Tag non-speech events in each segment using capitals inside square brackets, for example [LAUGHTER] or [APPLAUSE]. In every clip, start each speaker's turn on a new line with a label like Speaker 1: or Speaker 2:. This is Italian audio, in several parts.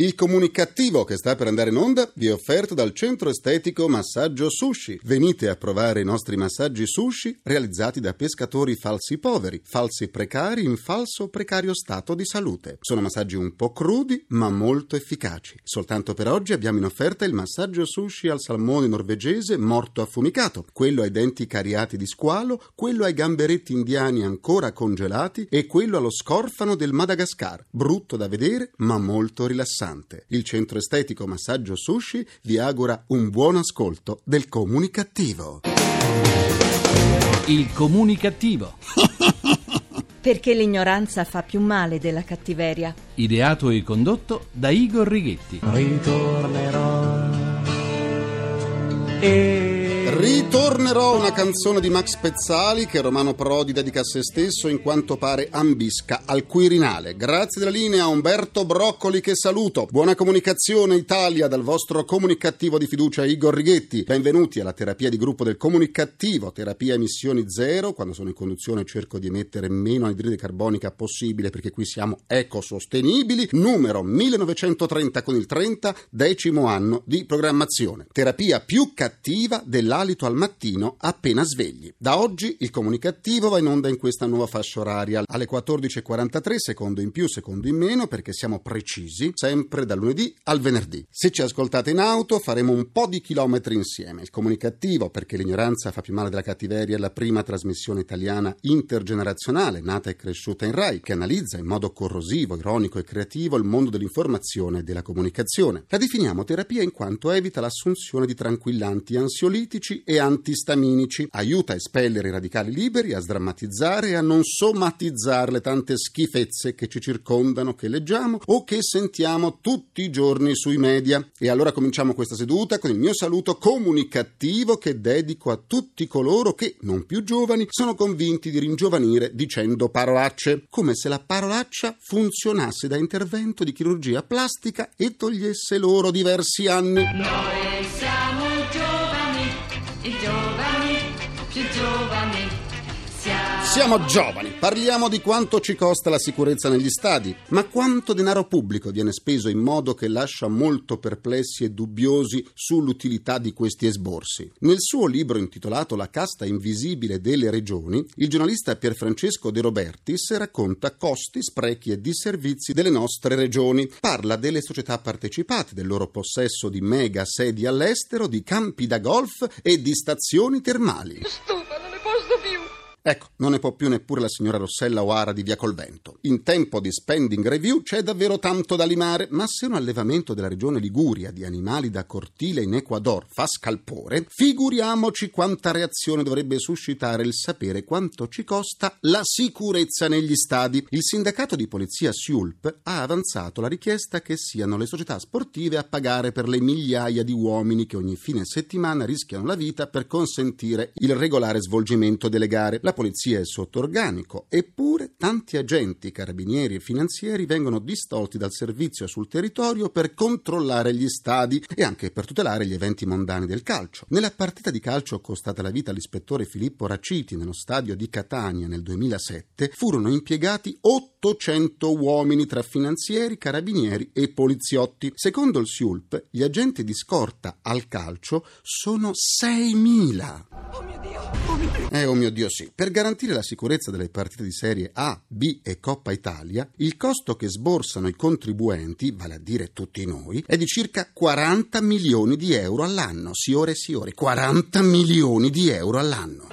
Speaker 1: Il comunicativo che sta per andare in onda vi è offerto dal centro estetico Massaggio Sushi. Venite a provare i nostri massaggi sushi realizzati da pescatori falsi poveri, falsi precari in falso precario stato di salute. Sono massaggi un po' crudi ma molto efficaci. Soltanto per oggi abbiamo in offerta il massaggio sushi al salmone norvegese morto affumicato, quello ai denti cariati di squalo, quello ai gamberetti indiani ancora congelati e quello allo scorfano del Madagascar, brutto da vedere ma molto rilassante interessante. Il centro estetico Massaggio Sushi vi augura un buon ascolto del comunicativo.
Speaker 2: Il comunicativo. [LAUGHS]
Speaker 3: Perché l'ignoranza fa più male della cattiveria.
Speaker 2: Ideato e condotto da Igor Righetti.
Speaker 4: Ritornerò. E
Speaker 1: Ritornerò una canzone di Max Pezzali che Romano Prodi dedica a se stesso in quanto pare ambisca al Quirinale. Grazie della linea Umberto Broccoli che saluto. Buona comunicazione Italia dal vostro comunicativo di fiducia Igor Righetti. Benvenuti alla terapia di gruppo del comunicativo, terapia emissioni zero. Quando sono in conduzione cerco di emettere meno anidride carbonica possibile perché qui siamo ecosostenibili. Numero 1930 con il 30, decimo anno di programmazione. Terapia più cattiva della l'alito al mattino appena svegli. Da oggi il comunicativo va in onda in questa nuova fascia oraria alle 14.43, secondo in più, secondo in meno, perché siamo precisi, sempre dal lunedì al venerdì. Se ci ascoltate in auto faremo un po' di chilometri insieme. Il comunicativo, perché l'ignoranza fa più male della cattiveria, è la prima trasmissione italiana intergenerazionale, nata e cresciuta in RAI, che analizza in modo corrosivo, ironico e creativo il mondo dell'informazione e della comunicazione. La definiamo terapia in quanto evita l'assunzione di tranquillanti ansiolitici ansiolitici e antistaminici. Aiuta a espellere i radicali liberi, a sdrammatizzare e a non somatizzare le tante schifezze che ci circondano, che leggiamo o che sentiamo tutti i giorni sui media. E allora cominciamo questa seduta con il mio saluto comunicativo che dedico a tutti coloro che, non più giovani, sono convinti di ringiovanire dicendo parolacce, come se la parolaccia funzionasse da intervento di chirurgia plastica e togliesse loro diversi anni.
Speaker 5: Noi Siamo, giovani,
Speaker 1: parliamo di quanto ci costa la sicurezza negli stadi, ma quanto denaro pubblico viene speso in modo che lascia molto perplessi e dubbiosi sull'utilità di questi esborsi. Nel suo libro intitolato La casta invisibile delle regioni, il giornalista Pierfrancesco De Robertis racconta costi, sprechi e disservizi delle nostre regioni. Parla delle società partecipate, del loro possesso di mega sedi all'estero, di campi da golf e di stazioni termali.
Speaker 5: Stufa,
Speaker 1: Ecco, non ne può più neppure la signora Rossella Oara di Via Colvento. In tempo di spending review c'è davvero tanto da limare, ma se un allevamento della regione Liguria di animali da cortile in Ecuador fa scalpore, figuriamoci quanta reazione dovrebbe suscitare il sapere quanto ci costa la sicurezza negli stadi. Il sindacato di polizia SIULP ha avanzato la richiesta che siano le società sportive a pagare per le migliaia di uomini che ogni fine settimana rischiano la vita per consentire il regolare svolgimento delle gare. La polizia è sotto organico, eppure tanti agenti, carabinieri e finanzieri vengono distolti dal servizio sul territorio per controllare gli stadi e anche per tutelare gli eventi mondani del calcio. Nella partita di calcio costata la vita all'ispettore Filippo Raciti nello stadio di Catania nel 2007 furono impiegati 800 uomini tra finanzieri, carabinieri e poliziotti. Secondo il SIULP, gli agenti di scorta al calcio sono 6.000.
Speaker 5: Oh mio Dio, oh mio Dio.
Speaker 1: Eh, oh mio Dio, sì. Per garantire la sicurezza delle partite di serie A, B e Coppa Italia, il costo che sborsano i contribuenti, vale a dire tutti noi, è di circa 40 milioni di euro all'anno. Signore e signori, 40 milioni di euro all'anno.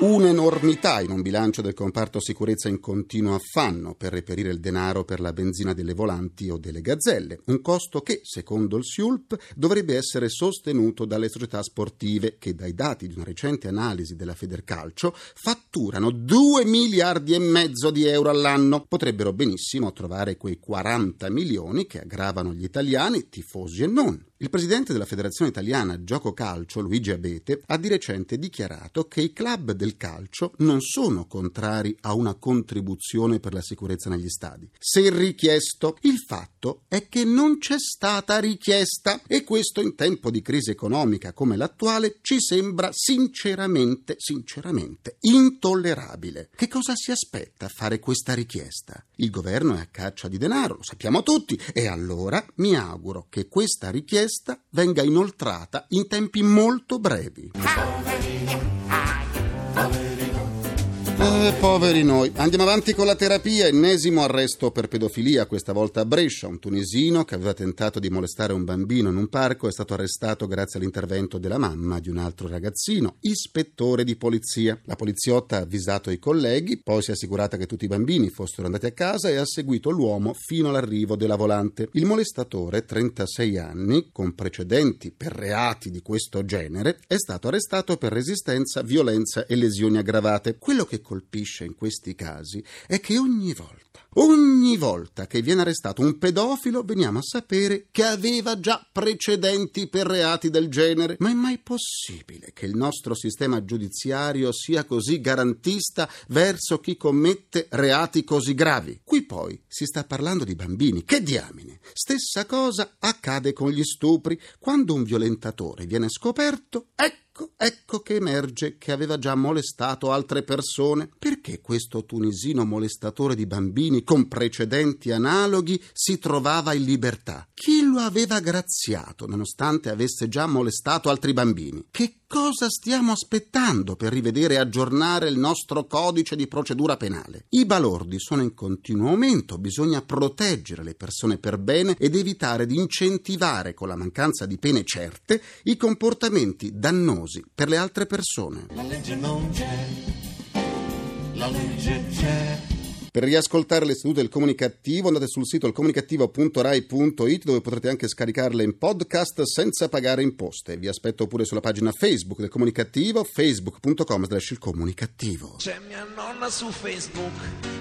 Speaker 1: Un'enormità in un bilancio del comparto sicurezza in continuo affanno per reperire il denaro per la benzina delle volanti o delle gazzelle, un costo che, secondo il SIULP, dovrebbe essere sostenuto dalle società sportive che, dai dati di una recente analisi della Federcalcio, fatturano 2 miliardi e mezzo di euro all'anno. Potrebbero benissimo trovare quei 40 milioni che aggravano gli italiani, tifosi e non. Il presidente della Federazione Italiana Gioco Calcio, Luigi Abete, ha di recente dichiarato che i club del del calcio non sono contrari a una contribuzione per la sicurezza negli stadi. Se richiesto, il fatto è che non c'è stata richiesta e questo in tempo di crisi economica come l'attuale ci sembra sinceramente, sinceramente intollerabile. Che cosa si aspetta a fare questa richiesta? Il governo è a caccia di denaro, lo sappiamo tutti, e allora mi auguro che questa richiesta venga inoltrata in tempi molto brevi. 어? Eh, poveri noi. Andiamo avanti con la terapia. Ennesimo arresto per pedofilia, questa volta a Brescia. Un tunisino che aveva tentato di molestare un bambino in un parco è stato arrestato grazie all'intervento della mamma di un altro ragazzino, ispettore di polizia. La poliziotta ha avvisato i colleghi, poi si è assicurata che tutti i bambini fossero andati a casa e ha seguito l'uomo fino all'arrivo della volante. Il molestatore, 36 anni, con precedenti per reati di questo genere, è stato arrestato per resistenza, violenza e lesioni aggravate. Quello che colpisce in questi casi è che ogni volta Ogni volta che viene arrestato un pedofilo veniamo a sapere che aveva già precedenti per reati del genere. Ma è mai possibile che il nostro sistema giudiziario sia così garantista verso chi commette reati così gravi? Qui poi si sta parlando di bambini. Che diamine! Stessa cosa accade con gli stupri. Quando un violentatore viene scoperto, ecco Ecco, ecco che emerge che aveva già molestato altre persone. Perché questo tunisino molestatore di bambini con precedenti analoghi si trovava in libertà? Chi lo aveva graziato nonostante avesse già molestato altri bambini? Che cosa stiamo aspettando per rivedere e aggiornare il nostro codice di procedura penale? I balordi sono in continuo aumento, bisogna proteggere le persone per bene ed evitare di incentivare con la mancanza di pene certe i comportamenti dannosi per le altre persone.
Speaker 4: La legge non c'è, la legge c'è.
Speaker 1: Per riascoltare le sedute del comunicativo andate sul sito ilcomunicativo.rai.it dove potrete anche scaricarle in podcast senza pagare imposte. Vi aspetto pure sulla pagina Facebook del comunicativo, facebook.com slash il comunicativo.
Speaker 4: C'è mia nonna su Facebook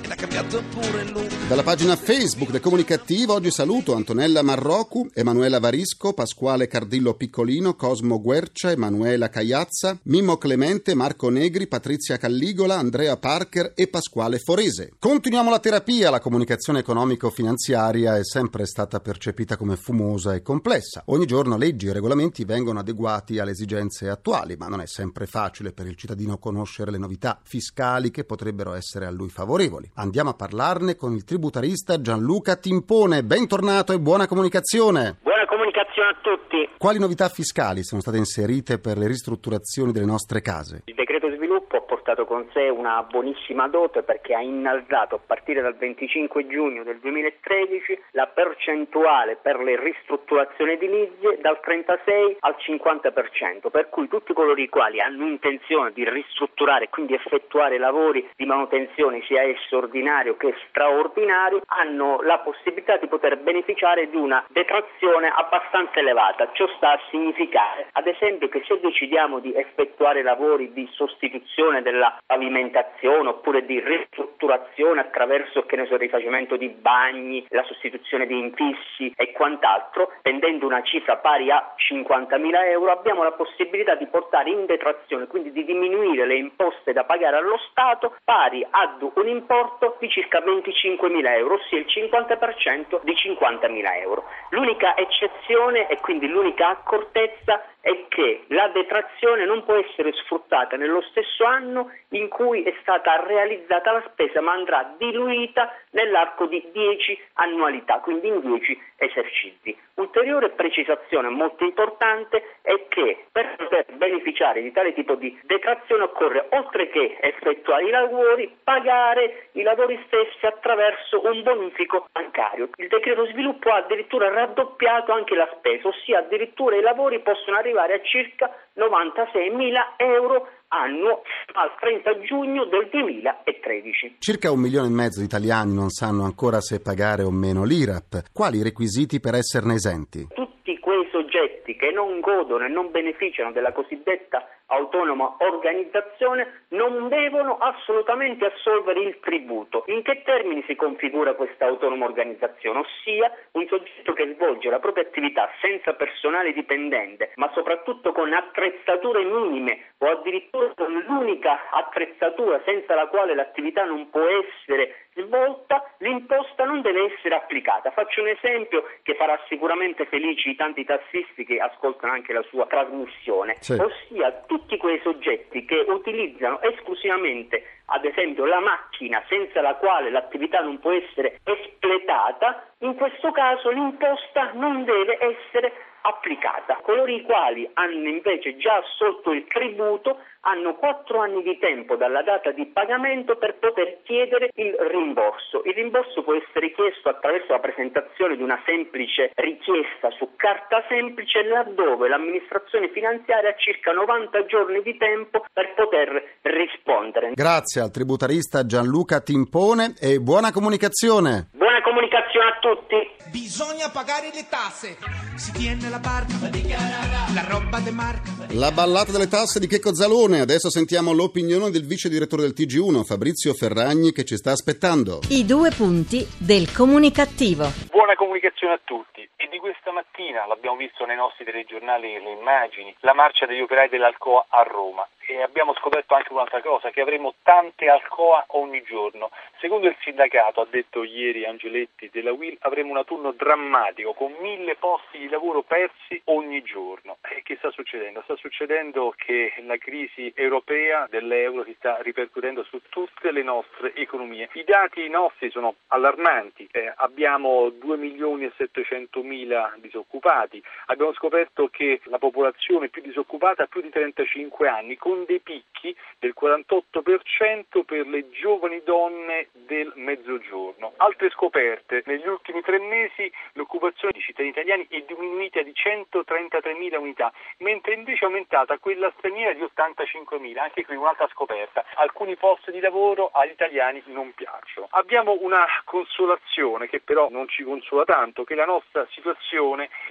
Speaker 4: e l'ha cambiato pure look.
Speaker 1: Dalla pagina Facebook del Comunicativo oggi saluto Antonella Marrocu, Emanuela Varisco, Pasquale Cardillo Piccolino, Cosmo Guercia, Emanuela Cagliazza, Mimmo Clemente, Marco Negri, Patrizia Calligola, Andrea Parker e Pasquale Forese. Continuiamo la terapia, la comunicazione economico-finanziaria è sempre stata percepita come fumosa e complessa. Ogni giorno leggi e regolamenti vengono adeguati alle esigenze attuali, ma non è sempre facile per il cittadino conoscere le novità fiscali che potrebbero essere a lui favorevoli. Andiamo a parlarne con il tributarista Gianluca Timpone. Bentornato e buona comunicazione.
Speaker 6: Buona comunicazione a tutti.
Speaker 1: Quali novità fiscali sono state inserite per le ristrutturazioni delle nostre case?
Speaker 6: Il decreto sviluppo ha portato con sé una buonissima dote perché ha innalzato a partire dal 25 giugno del 2013 la percentuale per le ristrutturazioni edilizie dal 36 al 50%, per cui tutti coloro i quali hanno intenzione di ristrutturare e quindi effettuare lavori di manutenzione sia esso ordinario che straordinario hanno la possibilità di poter beneficiare di una detrazione abbastanza elevata. Ciò sta a significare, ad esempio, che se decidiamo di effettuare lavori di sostituzione della pavimentazione oppure di ristrutturazione attraverso che ne so, il rifacimento di bagni, la sostituzione di infissi e quant'altro, spendendo una cifra pari a 50.000 euro, abbiamo la possibilità di portare in detrazione, quindi di diminuire le imposte da pagare allo Stato pari ad un importo di circa 25.000 euro, ossia il 50% di 50.000 euro. L'unica eccezione e quindi l'unica accortezza è che la detrazione non può essere sfruttata nello stesso anno in cui è stata realizzata la spesa, ma andrà diluita nell'arco di 10 annualità, quindi in 10 esercizi. Ulteriore precisazione molto importante è che per poter beneficiare di tale tipo di detrazione occorre, oltre che effettuare i lavori, pagare i lavori stessi attraverso un bonifico bancario. Il decreto sviluppo ha addirittura raddoppiato anche la spesa, ossia addirittura i lavori possono arrivare a circa 96 mila euro annuo al 30 giugno del 2013.
Speaker 1: Circa un milione e mezzo di italiani non sanno ancora se pagare o meno l'IRAP. Quali i requisiti per esserne esenti?
Speaker 6: Soggetti che non godono e non beneficiano della cosiddetta autonoma organizzazione non devono assolutamente assolvere il tributo. In che termini si configura questa autonoma organizzazione? Ossia un soggetto che svolge la propria attività senza personale dipendente, ma soprattutto con attrezzature minime o addirittura con l'unica attrezzatura senza la quale l'attività non può essere svolta, l'imposta non deve essere applicata. Faccio un esempio che farà sicuramente felici i tanti tassisti che ascoltano anche la sua trasmissione,
Speaker 1: Sì.
Speaker 6: ossia tutti quei soggetti che utilizzano esclusivamente ad esempio la macchina senza la quale l'attività non può essere espletata, in questo caso l'imposta non deve essere applicata. Coloro i quali hanno invece già assolto il tributo hanno quattro anni di tempo dalla data di pagamento per poter chiedere il rimborso. Il rimborso può essere chiesto attraverso la presentazione di una semplice richiesta su carta semplice laddove l'amministrazione finanziaria ha circa 90 giorni di tempo per poter rispondere.
Speaker 1: Grazie al tributarista Gianluca Timpone e buona comunicazione.
Speaker 6: Buona comunicazione a tutti.
Speaker 7: Bisogna pagare le tasse. Si tiene la barca, la roba de marca.
Speaker 1: La ballata delle tasse di Checco Zalone. Adesso sentiamo l'opinione del vice direttore del TG1, Fabrizio Ferragni, che ci sta aspettando.
Speaker 3: I due punti del comunicativo.
Speaker 8: Buona comunicazione a tutti. E di questa mattina, l'abbiamo visto nei nostri telegiornali le immagini, la marcia degli operai dell'Alcoa a Roma. E abbiamo scoperto anche un'altra cosa, che avremo tante Alcoa ogni giorno. Secondo il sindacato, ha detto ieri Angeletti della WIL, avremo un autunno drammatico, con mille posti di lavoro persi ogni giorno. E che sta succedendo? Sta succedendo che la crisi europea dell'euro si sta ripercuotendo su tutte le nostre economie. I dati nostri sono allarmanti, Eh, abbiamo 2 milioni e 700 mila disoccupati, abbiamo scoperto che la popolazione più disoccupata ha più di 35 anni, con dei picchi del 48% per le giovani donne del mezzogiorno. Altre scoperte, negli ultimi tre mesi l'occupazione di cittadini italiani è diminuita di 133 mila unità, mentre invece è aumentata quella straniera di 85 mila, anche qui un'altra scoperta. Alcuni posti di lavoro agli italiani non piacciono. Abbiamo una consolazione che però non ci consola tanto, che la nostra situazione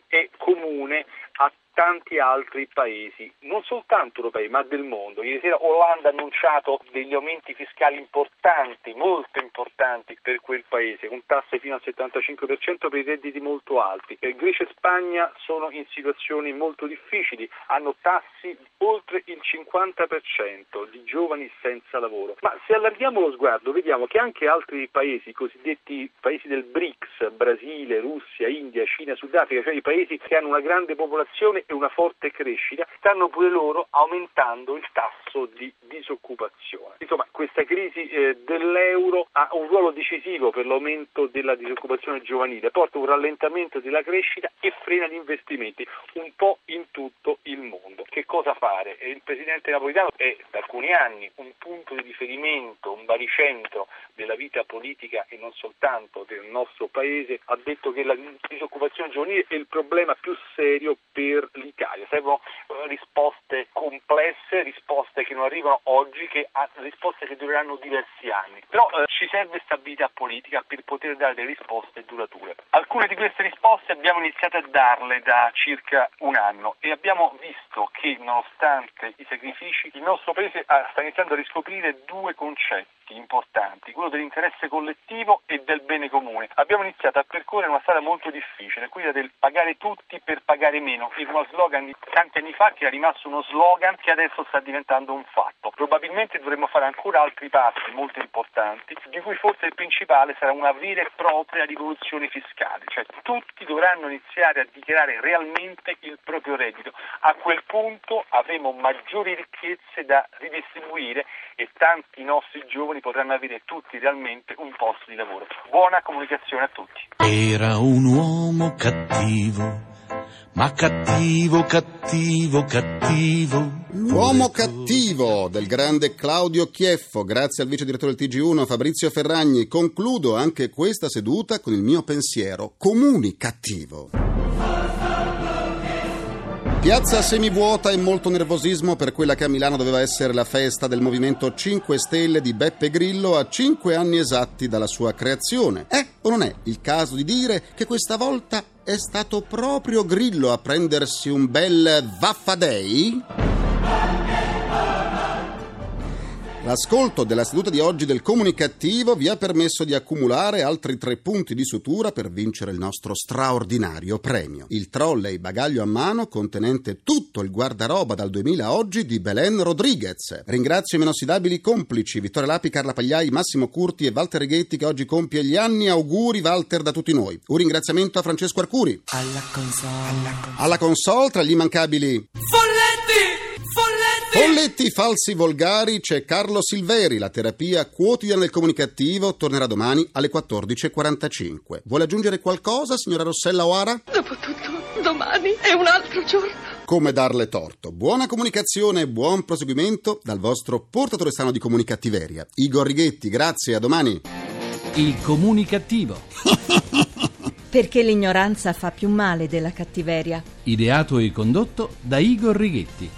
Speaker 8: è comune a tanti altri paesi, non soltanto europei ma del mondo. Ieri sera Olanda ha annunciato degli aumenti fiscali importanti, molto importanti per quel paese, con tasse fino al 75% per i redditi molto alti. Eh, Grecia e Spagna sono in situazioni molto difficili, hanno tassi oltre il 50% di giovani senza lavoro. Ma se allarghiamo lo sguardo vediamo che anche altri paesi, i cosiddetti paesi del BRICS, Brasile, Russia, India, Cina, Sudafrica, cioè i paesi che hanno una grande popolazione e una forte crescita, stanno pure loro aumentando il tasso di disoccupazione. Insomma, questa crisi eh, dell'euro ha un ruolo decisivo per l'aumento della disoccupazione giovanile, porta un rallentamento della crescita e frena gli investimenti un po' in tutto il mondo. Che cosa fare? E il presidente Napolitano è da alcuni anni un punto di riferimento, un baricentro della vita politica e non soltanto del nostro paese, ha detto che la disoccupazione giovanile è il problema più serio per l'Italia. Servono eh, risposte complesse, risposte che non arrivano oggi, che, risposte che dureranno diversi anni. Però eh, ci serve stabilità politica per poter dare delle risposte durature. Alcune di queste risposte abbiamo iniziato a darle da circa un anno e abbiamo visto che nonostante i sacrifici il nostro paese ah, sta iniziando a riscoprire due concetti importanti, quello dell'interesse collettivo e del bene comune. Abbiamo iniziato a percorrere una strada molto difficile, quella del pagare tutti per pagare meno, era uno slogan di tanti anni fa che è rimasto uno slogan che adesso sta diventando un fatto. Probabilmente dovremmo fare ancora altri passi molto importanti, di cui forse il principale sarà una vera e propria rivoluzione fiscale, cioè tutti dovranno iniziare a dichiarare realmente il proprio reddito. A quel punto avremo maggiori ricchezze da ridistribuire e tanti nostri giovani potranno avere tutti realmente un posto di lavoro. Buona comunicazione a tutti.
Speaker 4: Era un uomo cattivo, ma cattivo, cattivo, cattivo.
Speaker 1: L'uomo cattivo del grande Claudio Chieffo, grazie al vice direttore del TG1 Fabrizio Ferragni. Concludo anche questa seduta con il mio pensiero comunicativo. Piazza semivuota e molto nervosismo per quella che a Milano doveva essere la festa del Movimento 5 Stelle di Beppe Grillo a cinque anni esatti dalla sua creazione. È o non è il caso di dire che questa volta è stato proprio Grillo a prendersi un bel Vaffadei? L'ascolto della seduta di oggi del comunicativo vi ha permesso di accumulare altri tre punti di sutura per vincere il nostro straordinario premio. Il trolley bagaglio a mano contenente tutto il guardaroba dal 2000 a oggi di Belen Rodriguez. Ringrazio i meno inossidabili complici Vittorio Lapi, Carla Pagliai, Massimo Curti e Walter Righetti che oggi compie gli anni. Auguri Walter da tutti noi. Un ringraziamento a Francesco Arcuri.
Speaker 7: Alla console.
Speaker 1: Alla console tra gli immancabili
Speaker 7: Folletti!
Speaker 1: Folletti falsi volgari c'è Carlo Silveri, la terapia quotidiana del comunicativo tornerà domani alle 14.45. Vuole aggiungere qualcosa, signora Rossella Oara?
Speaker 5: Dopotutto, domani è un altro giorno.
Speaker 1: Come darle torto. Buona comunicazione e buon proseguimento dal vostro portatore sano di comunicattiveria. Igor Righetti, grazie, a domani.
Speaker 2: Il comunicativo. [LAUGHS]
Speaker 3: Perché l'ignoranza fa più male della cattiveria.
Speaker 2: Ideato e condotto da Igor Righetti.